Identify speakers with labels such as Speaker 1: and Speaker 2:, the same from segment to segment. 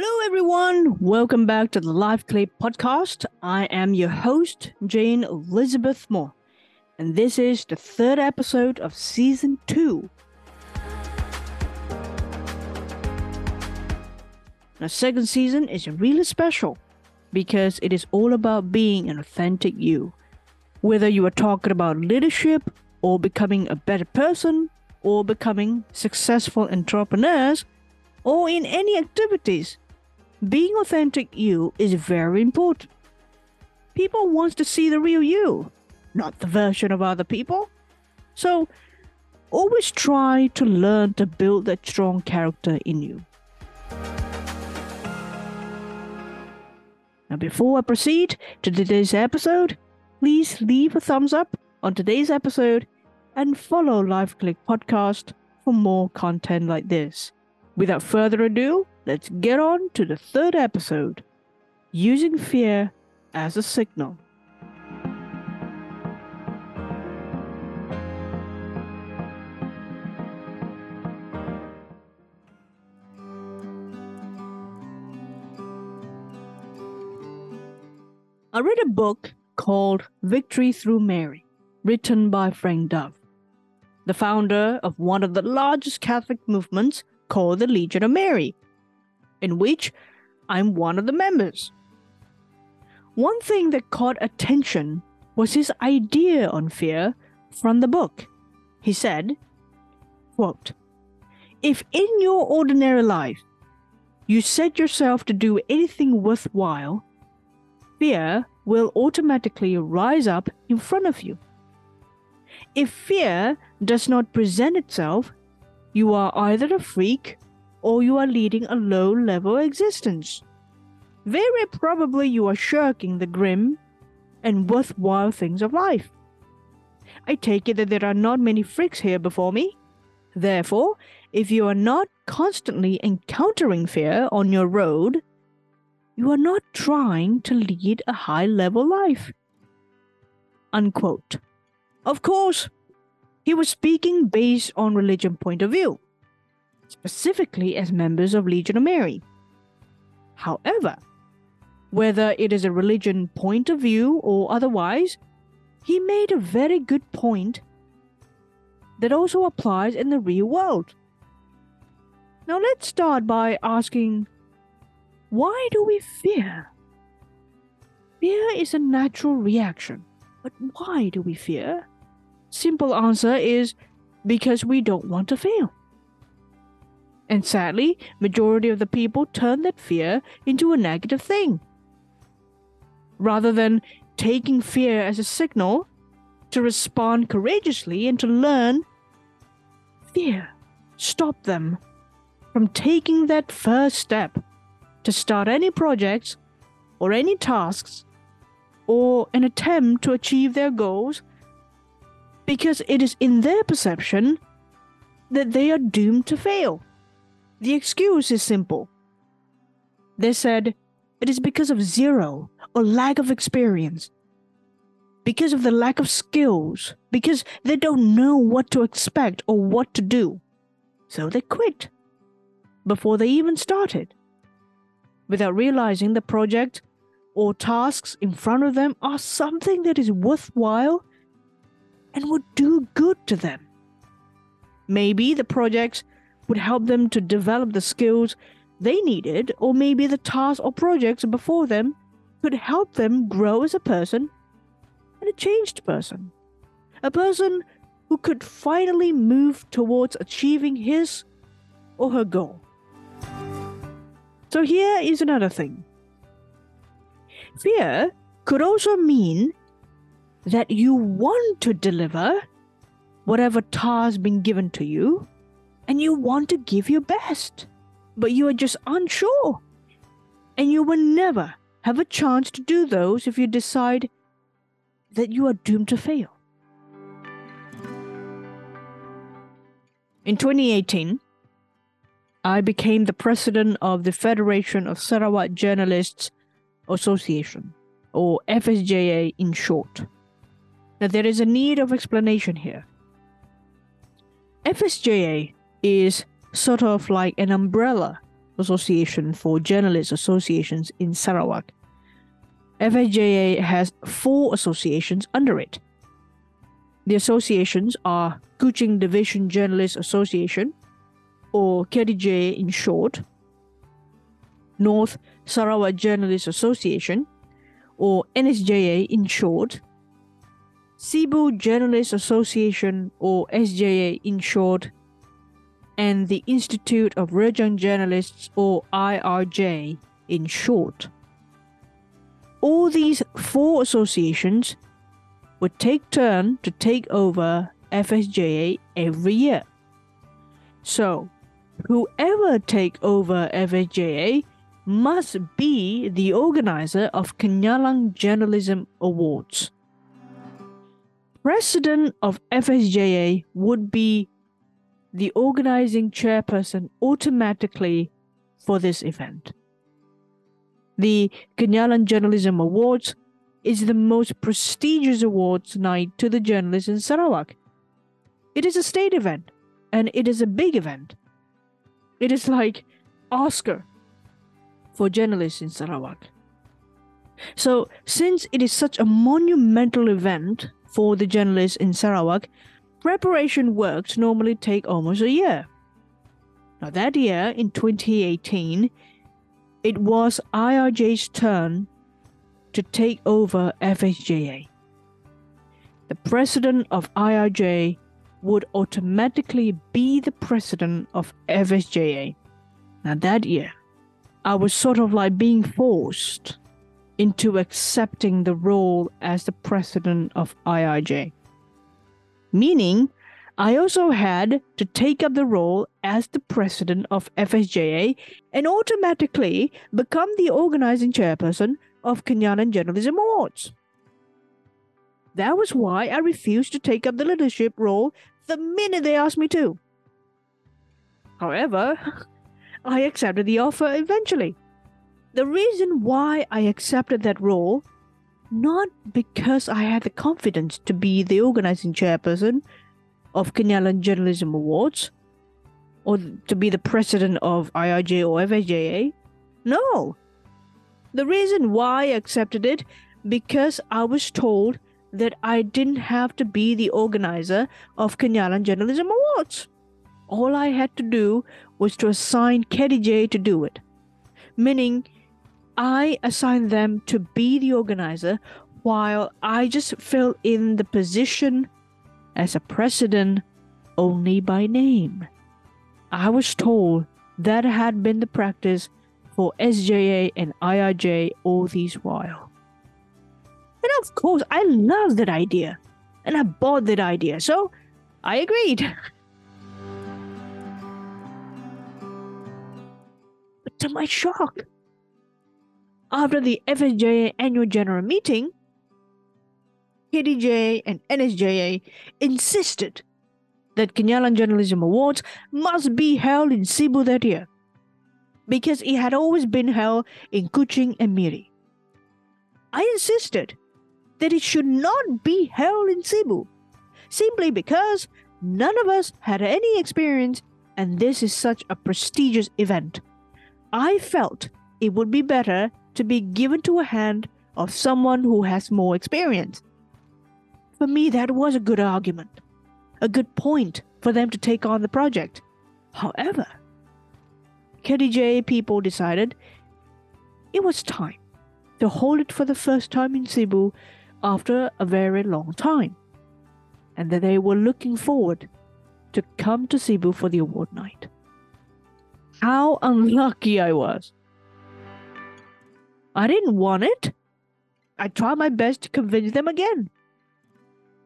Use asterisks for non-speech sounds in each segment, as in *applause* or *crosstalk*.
Speaker 1: Hello, everyone. Welcome back to the Live Clip podcast. I am your host, Jane Elizabeth Moore, and this is the third episode of season two. The second season is really special because it is all about being an authentic you. Whether you are talking about leadership or becoming a better person or becoming successful entrepreneurs or in any activities, being authentic you is very important. People want to see the real you, not the version of other people. So always try to learn to build that strong character in you. Now, before I proceed to today's episode, please leave a thumbs up on today's episode and follow Live Clip Podcast for more content like this. Without further ado, let's get on to the third episode Using Fear as a Signal. I read a book called Victory Through Mary, written by Frank Duff, the founder of one of the largest Catholic movements called the Legion of Mary, in which I'm one of the members. One thing that caught attention was his idea on fear from the book. He said, quote, If in your ordinary life you set yourself to do anything worthwhile, fear will automatically rise up in front of you. If fear does not present itself, you are either a freak or you are leading a low level existence. Very probably you are shirking the grim and worthwhile things of life. I take it that there are not many freaks here before me. Therefore, if you are not constantly encountering fear on your road, you are not trying to lead a high level life. Unquote. Of course, he was speaking based on religion point of view, specifically as members of Legion of Mary. However, whether it is a religion point of view or otherwise, he made a very good point that also applies in the real world. Now let's start by asking why do we fear? Fear is a natural reaction, but why do we fear? Simple answer is because we don't want to fail. And sadly, majority of the people turn that fear into a negative thing. Rather than taking fear as a signal to respond courageously and to learn, fear stop them from taking that first step to start any projects or any tasks or an attempt to achieve their goals because it is in their perception that they are doomed to fail. The excuse is simple. They said it is because of zero or lack of experience, because of the lack of skills, because they don't know what to expect or what to do. So they quit before they even started without realizing the project or tasks in front of them are something that is worthwhile and would do good to them. Maybe the projects would help them to develop the skills they needed, or maybe the tasks or projects before them could help them grow as a person and a changed person. A person who could finally move towards achieving his or her goal. So here is another thing. Fear could also mean that you want to deliver whatever task has been given to you and you want to give your best, but you are just unsure. And you will never have a chance to do those if you decide that you are doomed to fail. In 2018, I became the president of the Federation of Sarawak Journalists Association, or FSJA in short. Now, there is a need of explanation here. FSJA is sort of like an umbrella association for journalist associations in Sarawak. FSJA has four associations under it. The associations are Kuching Division Journalists Association, or KDJ in short, North Sarawak Journalists Association, or NSJA in short, Sibu Journalists Association, or SJA in short, and the Institute of Rejang Journalists, or IRJ in short. All these four associations would take turn to take over FSJA every year. So, whoever take over FSJA must be the organizer of Kenyalang Journalism Awards. President of FSJA would be the organizing chairperson automatically for this event. The Kenyalang Journalism Awards is the most prestigious awards night to the journalists in Sarawak. It is a state event and it is a big event. It is like Oscar for journalists in Sarawak. So, since it is such a monumental event for the journalists in Sarawak, preparation works normally take almost a year. Now, that year, in 2018, it was IRJ's turn to take over FSJA. The president of IRJ would automatically be the president of FSJA. Now, that year, I was sort of like being forced into accepting the role as the president of IRJ. Meaning, I also had to take up the role as the president of FSJA and automatically become the organizing chairperson of Kenyalang Journalism Awards. That was why I refused to take up the leadership role the minute they asked me to. However, I accepted the offer eventually. The reason why I accepted that role, not because I had the confidence to be the organizing chairperson of Kenyalang Journalism Awards, or to be the president of IRJ or FSJA. No. The reason why I accepted it because I was told that I didn't have to be the organizer of Kenyalang Journalism Awards. All I had to do was to assign KDJ to do it, meaning I assigned them to be the organizer while I just fill in the position as a president only by name. I was told that had been the practice for SJA and IRJ all these while. And of course, I love that idea. And I bought that idea, so I agreed. *laughs* But to my shock, after the FSJA annual general meeting, KDJ and NSJA insisted that Kenyalang Journalism Awards must be held in Sibu that year because it had always been held in Kuching and Miri. I insisted that it should not be held in Sibu simply because none of us had any experience and this is such a prestigious event. I felt it would be better to be given to a hand of someone who has more experience. For me, that was a good argument, a good point for them to take on the project. However, KDJ people decided it was time to hold it for the first time in Sibu after a very long time, and that they were looking forward to come to Sibu for the award night. How unlucky I was. I didn't want it. I tried my best to convince them again.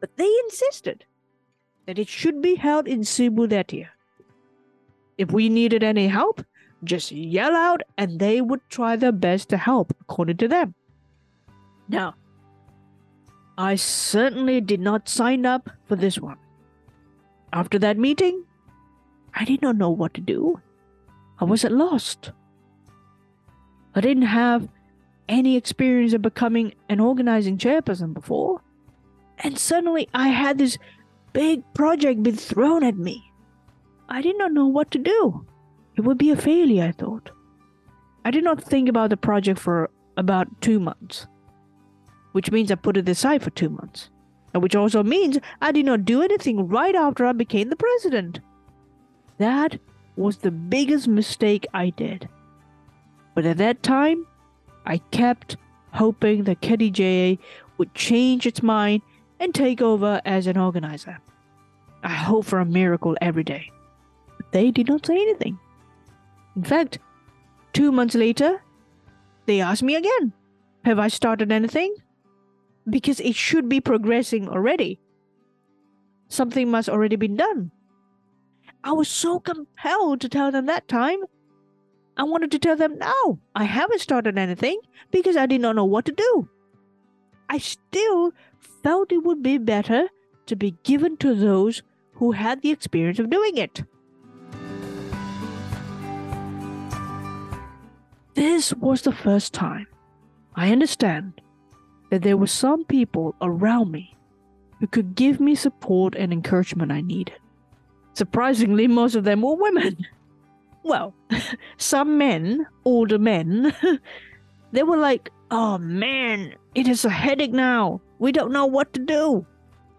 Speaker 1: But they insisted that it should be held in year. If we needed any help, just yell out and they would try their best to help, according to them. Now, I certainly did not sign up for this one. After that meeting, I did not know what to do. I was at lost. I didn't have any experience of becoming an organizing chairperson before. And suddenly I had this big project being thrown at me. I did not know what to do. It would be a failure, I thought. I did not think about the project for about two months, which means I put it aside for two months, and which also means I did not do anything right after I became the president. That was the biggest mistake I did. But at that time, I kept hoping that KDJA would change its mind and take over as an organizer. I hope for a miracle every day. But they did not say anything. In fact, two months later, they asked me again Have I started anything? Because it should be progressing already. Something must already be done. I was so compelled to tell them that time. I wanted to tell them, no, I haven't started anything because I did not know what to do. I still felt it would be better to be given to those who had the experience of doing it. This was the first time I understand that there were some people around me who could give me support and encouragement I needed. Surprisingly, most of them were women. *laughs* Well, *laughs* some men, older men, *laughs* they were like, Oh man, it is a headache now. We don't know what to do.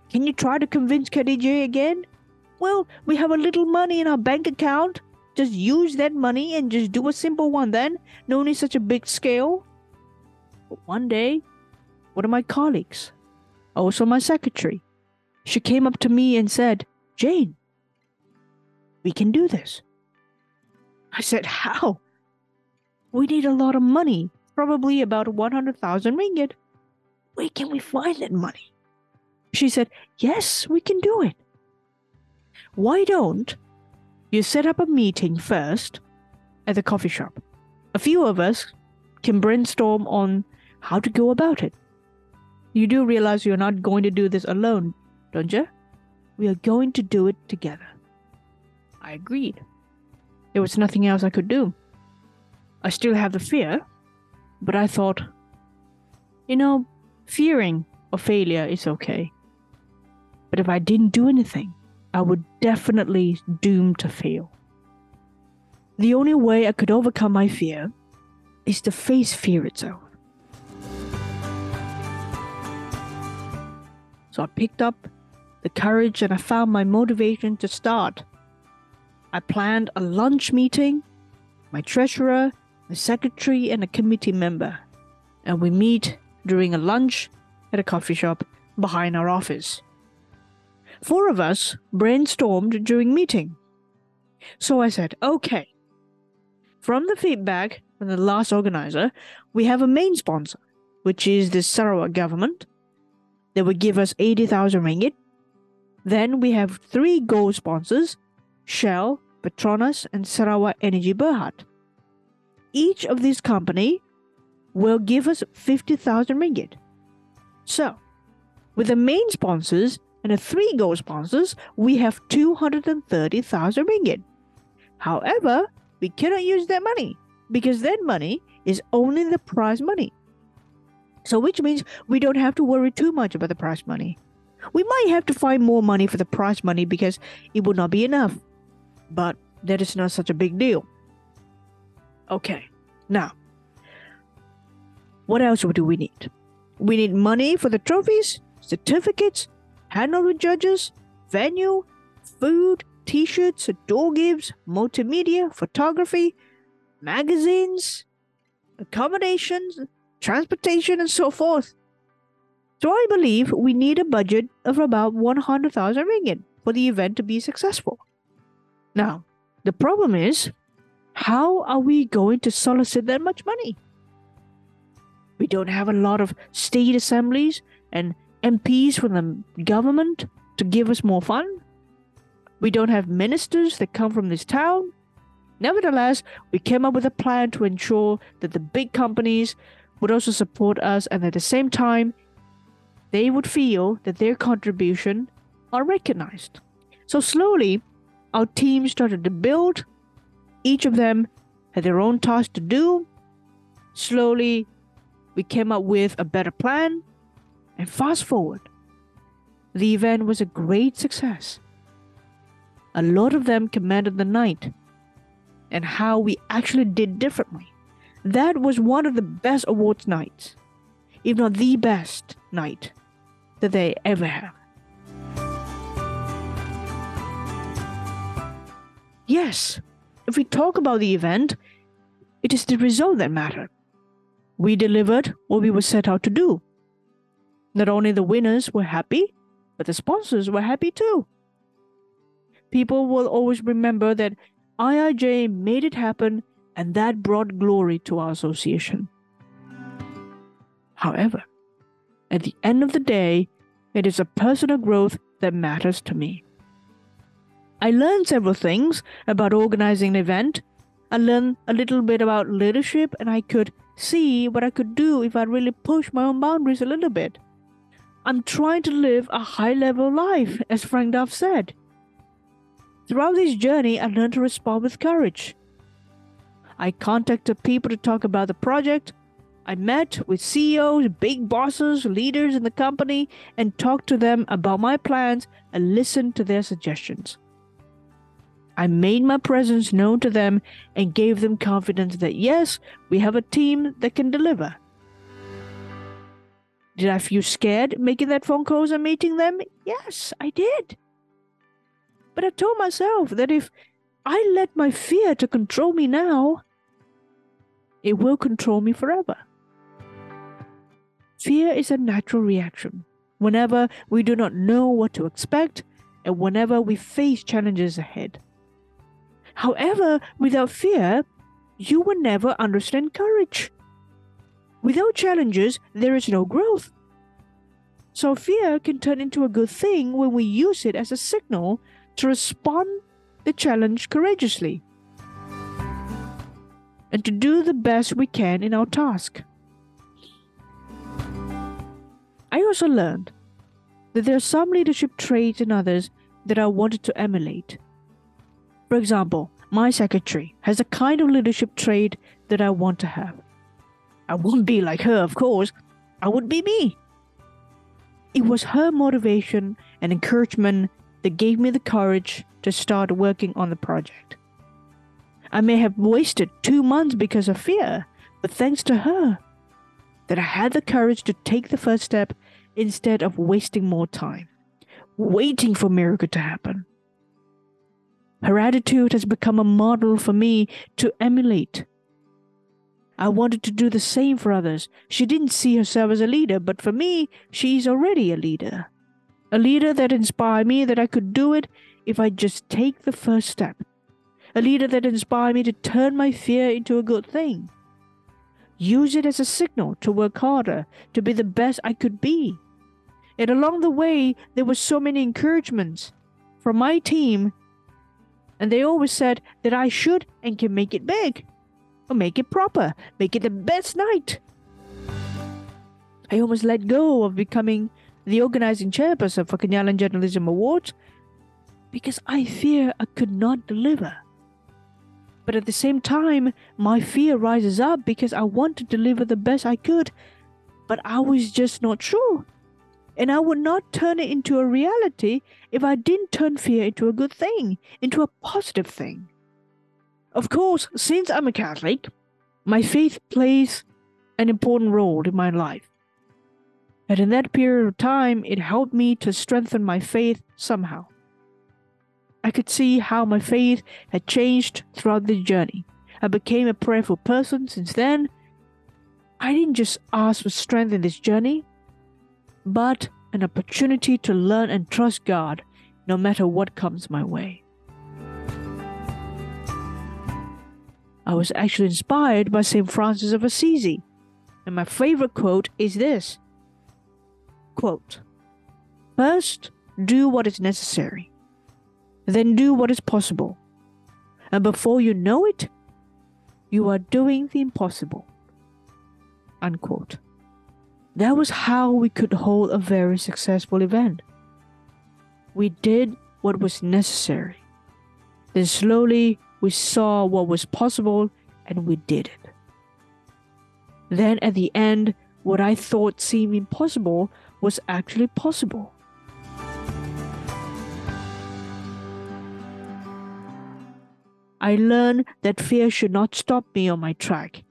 Speaker 1: Can you try to convince KDJ again? Well, we have a little money in our bank account. Just use that money and just do a simple one then. No need such a big scale. But one day, one of my colleagues, also my secretary, she came up to me and said, Jane, we can do this. I said, How? We need a lot of money, probably about 100,000 ringgit. Where can we find that money? She said, Yes, we can do it. Why don't you set up a meeting first at the coffee shop? A few of us can brainstorm on how to go about it. You do realize you're not going to do this alone, don't you? We are going to do it together. I agreed. There was nothing else I could do. I still have the fear, but I thought, you know, fearing of failure is okay. But if I didn't do anything, I would definitely doom to fail. The only way I could overcome my fear is to face fear itself. So I picked up the courage and I found my motivation to start. I planned a lunch meeting, my treasurer, my secretary, and a committee member, and we meet during a lunch at a coffee shop behind our office. Four of us brainstormed during meeting. So I said, okay. From the feedback from the last organizer, we have a main sponsor, which is the Sarawak government. They will give us 80,000 ringgit. Then we have three gold sponsors, Shell, Petronas, and Sarawak Energy Berhad. Each of these company will give us 50,000 ringgit. So, with the main sponsors and the three gold sponsors, we have 230,000 ringgit. However, we cannot use that money because that money is only the prize money. So, which means we don't have to worry too much about the prize money. We might have to find more money for the prize money because it would not be enough. But that is not such a big deal. Okay, now, what else do we need? We need money for the trophies, certificates, with judges, venue, food, t shirts, door gifts, multimedia, photography, magazines, accommodations, transportation, and so forth. So I believe we need a budget of about 100,000 ringgit for the event to be successful. Now, the problem is, how are we going to solicit that much money? We don't have a lot of state assemblies and MPs from the government to give us more fun. We don't have ministers that come from this town. Nevertheless, we came up with a plan to ensure that the big companies would also support us and at the same time, they would feel that their contribution are recognized. So slowly, our team started to build. Each of them had their own task to do. Slowly, we came up with a better plan. And fast forward, the event was a great success. A lot of them commanded the night and how we actually did differently. that was one of the best awards nights, if not the best night that they ever have. Yes, if we talk about the event, it is the result that mattered. We delivered what we were set out to do. Not only the winners were happy, but the sponsors were happy too. People will always remember that IIJ made it happen and that brought glory to our association. However, at the end of the day, it is a personal growth that matters to me. I learned several things about organizing an event. I learned a little bit about leadership, and I could see what I could do if I really pushed my own boundaries a little bit. I'm trying to live a high level life, as Frank Duff said. Throughout this journey, I learned to respond with courage. I contacted people to talk about the project. I met with CEOs, big bosses, leaders in the company, and talked to them about my plans and listened to their suggestions. I made my presence known to them and gave them confidence that yes, we have a team that can deliver. Did I feel scared making that phone calls and meeting them? Yes, I did. But I told myself that if I let my fear to control me now, it will control me forever. Fear is a natural reaction whenever we do not know what to expect and whenever we face challenges ahead. However, without fear, you will never understand courage. Without challenges, there is no growth. So, fear can turn into a good thing when we use it as a signal to respond the challenge courageously and to do the best we can in our task. I also learned that there are some leadership traits in others that I wanted to emulate. For example, my secretary has a kind of leadership trait that I want to have. I won't be like her, of course. I would be me. It was her motivation and encouragement that gave me the courage to start working on the project. I may have wasted two months because of fear, but thanks to her, that I had the courage to take the first step instead of wasting more time, waiting for miracle to happen. Her attitude has become a model for me to emulate. I wanted to do the same for others. She didn't see herself as a leader, but for me, she's already a leader. A leader that inspired me that I could do it if I just take the first step. A leader that inspired me to turn my fear into a good thing. Use it as a signal to work harder, to be the best I could be. And along the way, there were so many encouragements from my team and they always said that I should and can make it big, or make it proper, make it the best night. I almost let go of becoming the organizing chairperson for Kenyalang Journalism Awards because I fear I could not deliver. But at the same time, my fear rises up because I want to deliver the best I could, but I was just not sure. And I would not turn it into a reality if I didn't turn fear into a good thing, into a positive thing. Of course, since I'm a Catholic, my faith plays an important role in my life. And in that period of time, it helped me to strengthen my faith somehow. I could see how my faith had changed throughout the journey. I became a prayerful person since then. I didn't just ask for strength in this journey, but an opportunity to learn and trust God no matter what comes my way. I was actually inspired by St. Francis of Assisi, and my favorite quote is this quote, First, do what is necessary, then do what is possible, and before you know it, you are doing the impossible. Unquote. That was how we could hold a very successful event. We did what was necessary. Then slowly we saw what was possible and we did it. Then at the end, what I thought seemed impossible was actually possible. I learned that fear should not stop me on my track.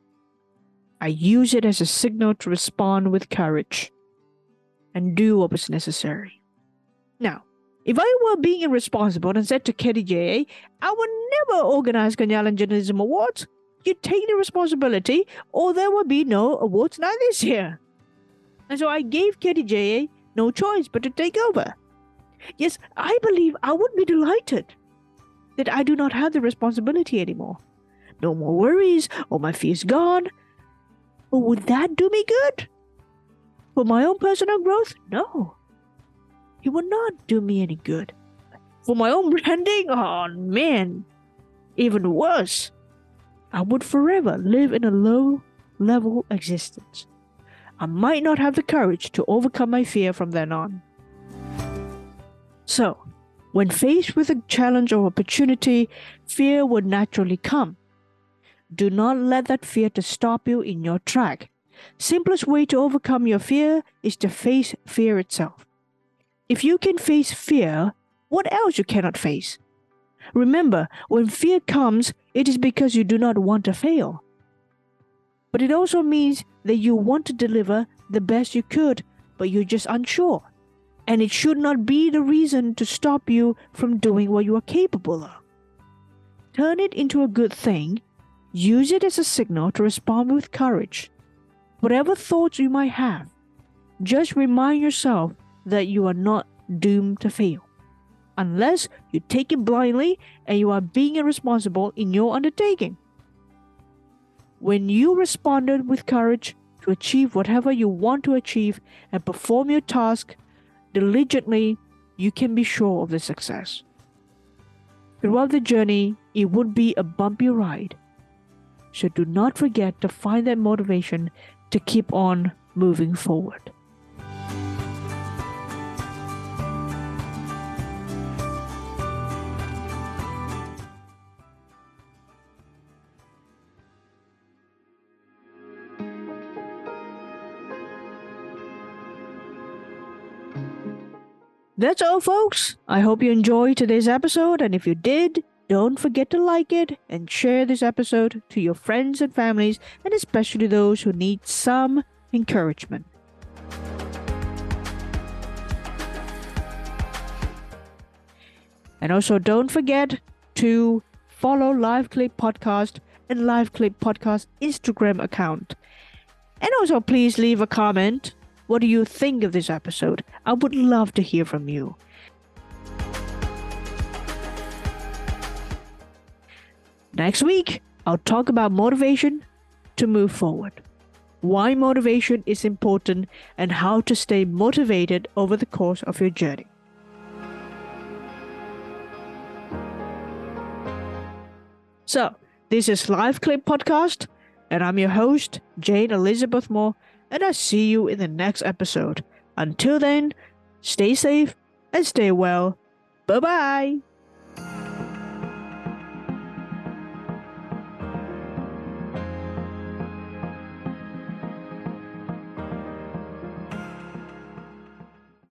Speaker 1: I use it as a signal to respond with courage and do what was necessary. Now, if I were being irresponsible and said to KDJA, I would never organize Kenyalang Journalism Awards, you take the responsibility or there will be no awards night this year. And so I gave KDJA no choice but to take over. Yes, I believe I would be delighted that I do not have the responsibility anymore. No more worries, all my fears gone. Would that do me good? For my own personal growth? No. It would not do me any good. For my own branding? Oh man. Even worse. I would forever live in a low level existence. I might not have the courage to overcome my fear from then on. So, when faced with a challenge or opportunity, fear would naturally come. Do not let that fear to stop you in your track. Simplest way to overcome your fear is to face fear itself. If you can face fear, what else you cannot face? Remember, when fear comes, it is because you do not want to fail. But it also means that you want to deliver the best you could, but you're just unsure. And it should not be the reason to stop you from doing what you are capable of. Turn it into a good thing Use it as a signal to respond with courage. Whatever thoughts you might have, just remind yourself that you are not doomed to fail. Unless you take it blindly and you are being irresponsible in your undertaking. When you responded with courage to achieve whatever you want to achieve and perform your task diligently, you can be sure of the success. Throughout the journey, it would be a bumpy ride, so do not forget to find that motivation to keep on moving forward. That's all, folks. I hope you enjoyed today's episode, and if you did, don't forget to like it and share this episode to your friends and families, and especially those who need some encouragement. And also, don't forget to follow Live Clip Podcast and Live Clip Podcast Instagram account. And also, please leave a comment. What do you think of this episode? I would love to hear from you. Next week, I'll talk about motivation to move forward, why motivation is important, and how to stay motivated over the course of your journey. So, this is Live Clip Podcast, and I'm your host, Jane Elizabeth Moore, and I see you in the next episode. Until then, stay safe and stay well. Bye bye.